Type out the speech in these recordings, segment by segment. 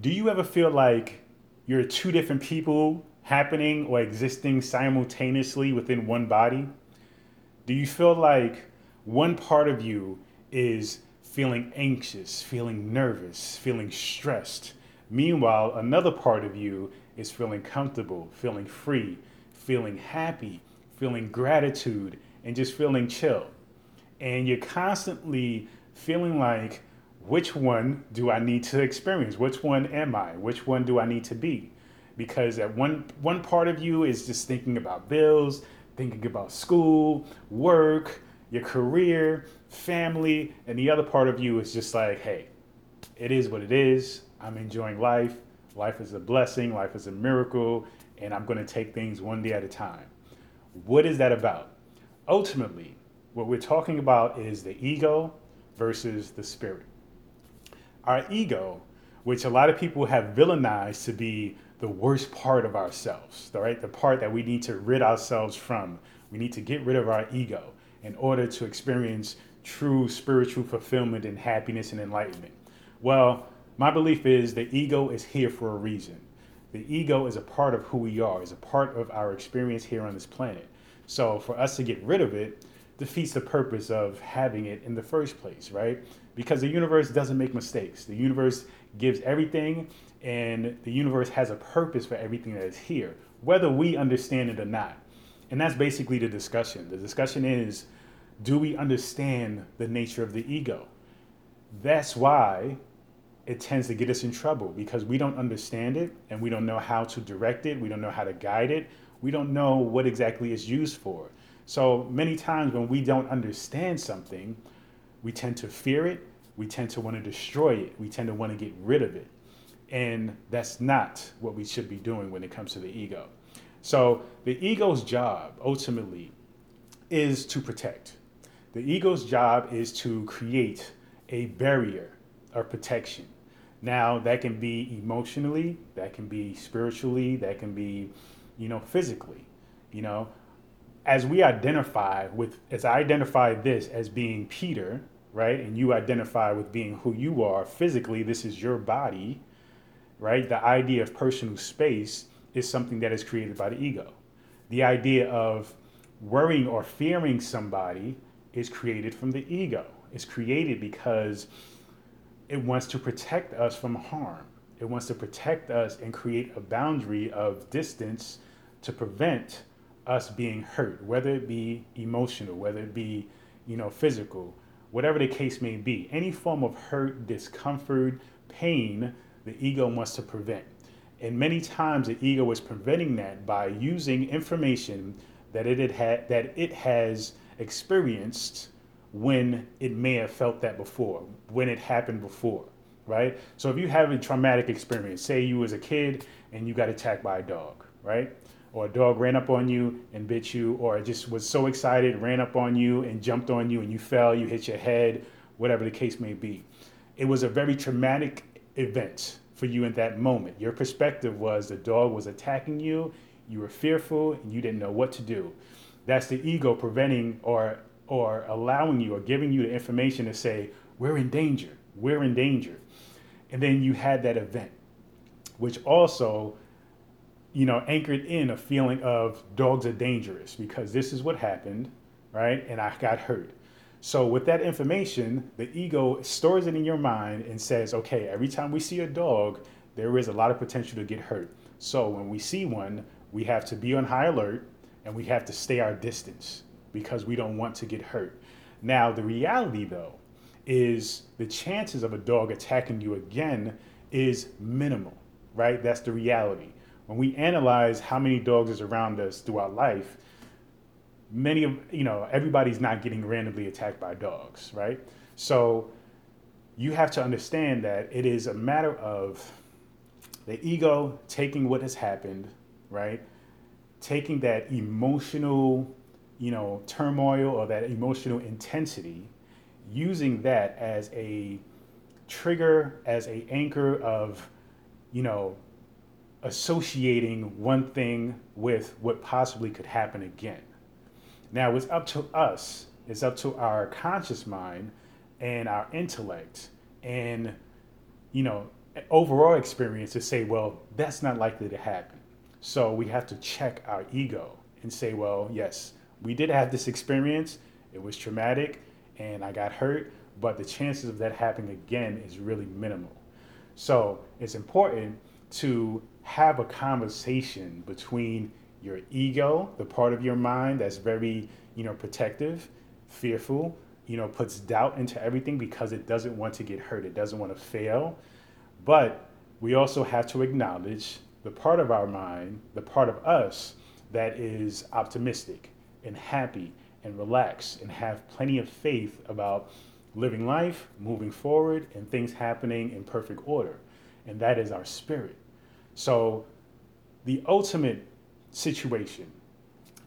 do you ever feel like you're two different people happening or existing simultaneously within one body? Do you feel like one part of you is feeling anxious, feeling nervous, feeling stressed? Meanwhile, another part of you is feeling comfortable, feeling free, feeling happy, feeling gratitude, and just feeling chill. And you're constantly feeling like, which one do I need to experience? Which one am I? Which one do I need to be? Because at one one part of you is just thinking about bills, thinking about school, work, your career, family, and the other part of you is just like, hey, it is what it is. I'm enjoying life. Life is a blessing, life is a miracle, and I'm going to take things one day at a time. What is that about? Ultimately, what we're talking about is the ego versus the spirit. Our ego, which a lot of people have villainized to be the worst part of ourselves, right? The part that we need to rid ourselves from. We need to get rid of our ego in order to experience true spiritual fulfillment and happiness and enlightenment. Well, my belief is the ego is here for a reason. The ego is a part of who we are, is a part of our experience here on this planet. So for us to get rid of it defeats the purpose of having it in the first place, right? Because the universe doesn't make mistakes. The universe gives everything and the universe has a purpose for everything that is here, whether we understand it or not. And that's basically the discussion. The discussion is do we understand the nature of the ego? That's why it tends to get us in trouble because we don't understand it and we don't know how to direct it, we don't know how to guide it, we don't know what exactly it's used for. So many times when we don't understand something, we tend to fear it, we tend to want to destroy it, we tend to want to get rid of it. And that's not what we should be doing when it comes to the ego. So the ego's job ultimately is to protect. The ego's job is to create a barrier of protection. Now that can be emotionally, that can be spiritually, that can be, you know, physically. You know, as we identify with, as I identify this as being Peter, right, and you identify with being who you are physically, this is your body, right? The idea of personal space is something that is created by the ego. The idea of worrying or fearing somebody is created from the ego. It's created because it wants to protect us from harm. It wants to protect us and create a boundary of distance to prevent us being hurt, whether it be emotional, whether it be, you know, physical, whatever the case may be. Any form of hurt, discomfort, pain, the ego wants to prevent. And many times the ego is preventing that by using information that it had that it has experienced when it may have felt that before, when it happened before, right? So if you have a traumatic experience, say you was a kid and you got attacked by a dog, right? Or a dog ran up on you and bit you, or just was so excited, ran up on you and jumped on you and you fell, you hit your head, whatever the case may be. It was a very traumatic event for you in that moment. Your perspective was the dog was attacking you, you were fearful, and you didn't know what to do. That's the ego preventing or or allowing you or giving you the information to say, we're in danger, we're in danger. And then you had that event, which also, you know, anchored in a feeling of dogs are dangerous because this is what happened, right? And I got hurt. So with that information, the ego stores it in your mind and says, okay, every time we see a dog, there is a lot of potential to get hurt. So when we see one, we have to be on high alert and we have to stay our distance because we don't want to get hurt. Now, the reality though is the chances of a dog attacking you again is minimal, right? That's the reality. When we analyze how many dogs is around us throughout life, many of, you know, everybody's not getting randomly attacked by dogs, right? So you have to understand that it is a matter of the ego taking what has happened, right? Taking that emotional you know, turmoil or that emotional intensity, using that as a trigger, as a anchor of, you know, associating one thing with what possibly could happen again. Now it's up to us, it's up to our conscious mind and our intellect and, you know, overall experience to say, well, that's not likely to happen. So we have to check our ego and say, well, yes, we did have this experience. It was traumatic and I got hurt, but the chances of that happening again is really minimal. So it's important to have a conversation between your ego, the part of your mind that's very, you know, protective, fearful, you know, puts doubt into everything because it doesn't want to get hurt, it doesn't want to fail. But we also have to acknowledge the part of our mind, the part of us that is optimistic and happy and relaxed and have plenty of faith about living life, moving forward, and things happening in perfect order. And that is our spirit. So the ultimate situation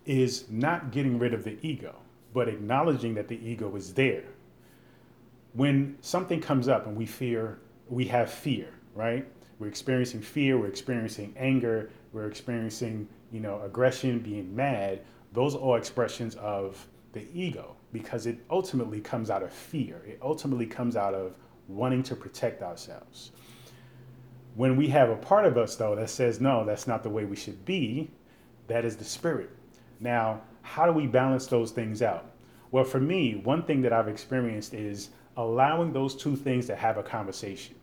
is not getting rid of the ego, but acknowledging that the ego is there. When something comes up and we fear, we have fear, right? We're experiencing fear, we're experiencing anger, we're experiencing, you know, aggression, being mad. Those are all expressions of the ego because it ultimately comes out of fear. It ultimately comes out of wanting to protect ourselves. When we have a part of us, though, that says, no, that's not the way we should be, that is the spirit. Now, how do we balance those things out? Well, for me, one thing that I've experienced is allowing those two things to have a conversation.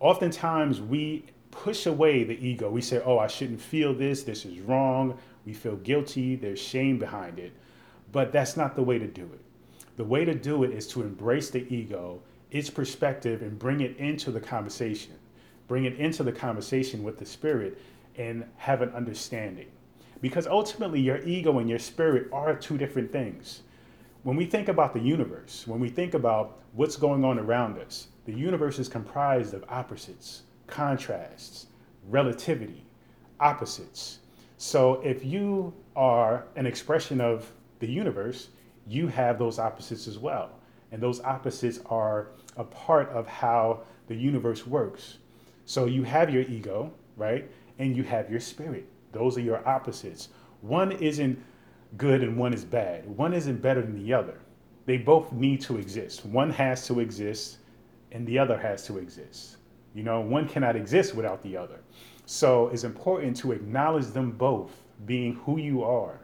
Oftentimes, we push away the ego. We say, oh, I shouldn't feel this, this is wrong. We feel guilty, there's shame behind it. But that's not the way to do it. The way to do it is to embrace the ego, its perspective, and bring it into the conversation. Bring it into the conversation with the spirit and have an understanding. Because ultimately, your ego and your spirit are two different things. When we think about the universe, when we think about what's going on around us, the universe is comprised of opposites, contrasts, relativity, opposites. So if you are an expression of the universe, you have those opposites as well. And those opposites are a part of how the universe works. So you have your ego, right? And you have your spirit. Those are your opposites. One isn't good and one is bad. One isn't better than the other. They both need to exist. One has to exist and the other has to exist. You know, one cannot exist without the other. So it's important to acknowledge them both being who you are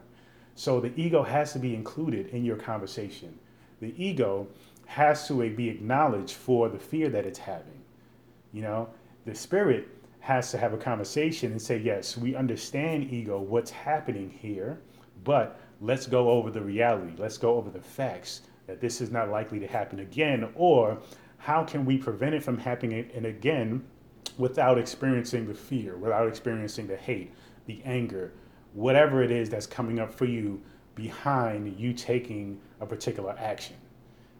so the ego has to be included in your conversation. The ego has to be acknowledged for the fear that it's having. You know, the spirit has to have a conversation and say, yes, we understand ego, what's happening here, but let's go over the reality. Let's go over the facts that this is not likely to happen again, or how can we prevent it from happening and again without experiencing the fear, without experiencing the hate, the anger, whatever it is that's coming up for you behind you taking a particular action,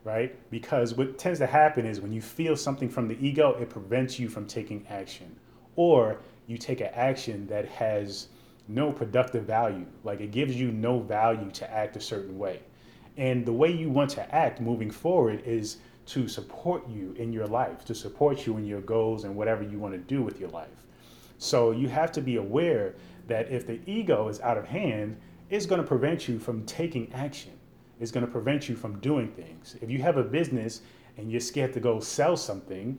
right? Because what tends to happen is when you feel something from the ego, it prevents you from taking action. Or you take an action that has no productive value, like it gives you no value to act a certain way. And the way you want to act moving forward is to support you in your life, to support you in your goals and whatever you want to do with your life. So you have to be aware that if the ego is out of hand, it's going to prevent you from taking action. It's going to prevent you from doing things. If you have a business and you're scared to go sell something,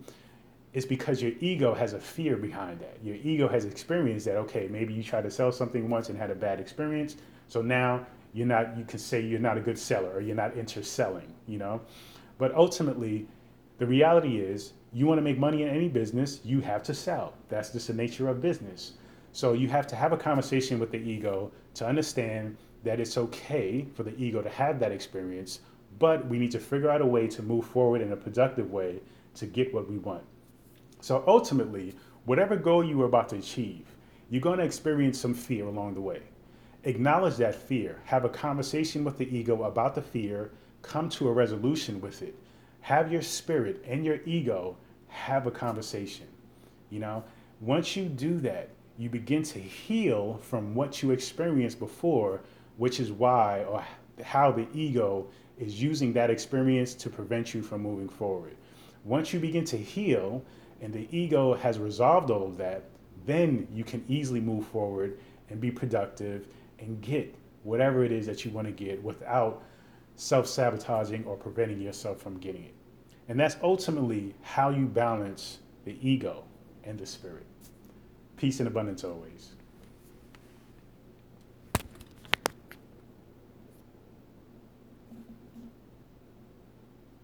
it's because your ego has a fear behind that. Your ego has experienced that, okay, maybe you tried to sell something once and had a bad experience. So now you're not, you can say you're not a good seller or you're not into selling, you know? But ultimately, the reality is you want to make money in any business, you have to sell. That's just the nature of business. So you have to have a conversation with the ego to understand that it's okay for the ego to have that experience, but we need to figure out a way to move forward in a productive way to get what we want. So ultimately, whatever goal you are about to achieve, you're going to experience some fear along the way. Acknowledge that fear, have a conversation with the ego about the fear, come to a resolution with it. Have your spirit and your ego have a conversation. You know, once you do that, you begin to heal from what you experienced before, which is why or how the ego is using that experience to prevent you from moving forward. Once you begin to heal and the ego has resolved all of that, then you can easily move forward and be productive and get whatever it is that you want to get without self sabotaging or preventing yourself from getting it. And that's ultimately how you balance the ego and the spirit. Peace and abundance always.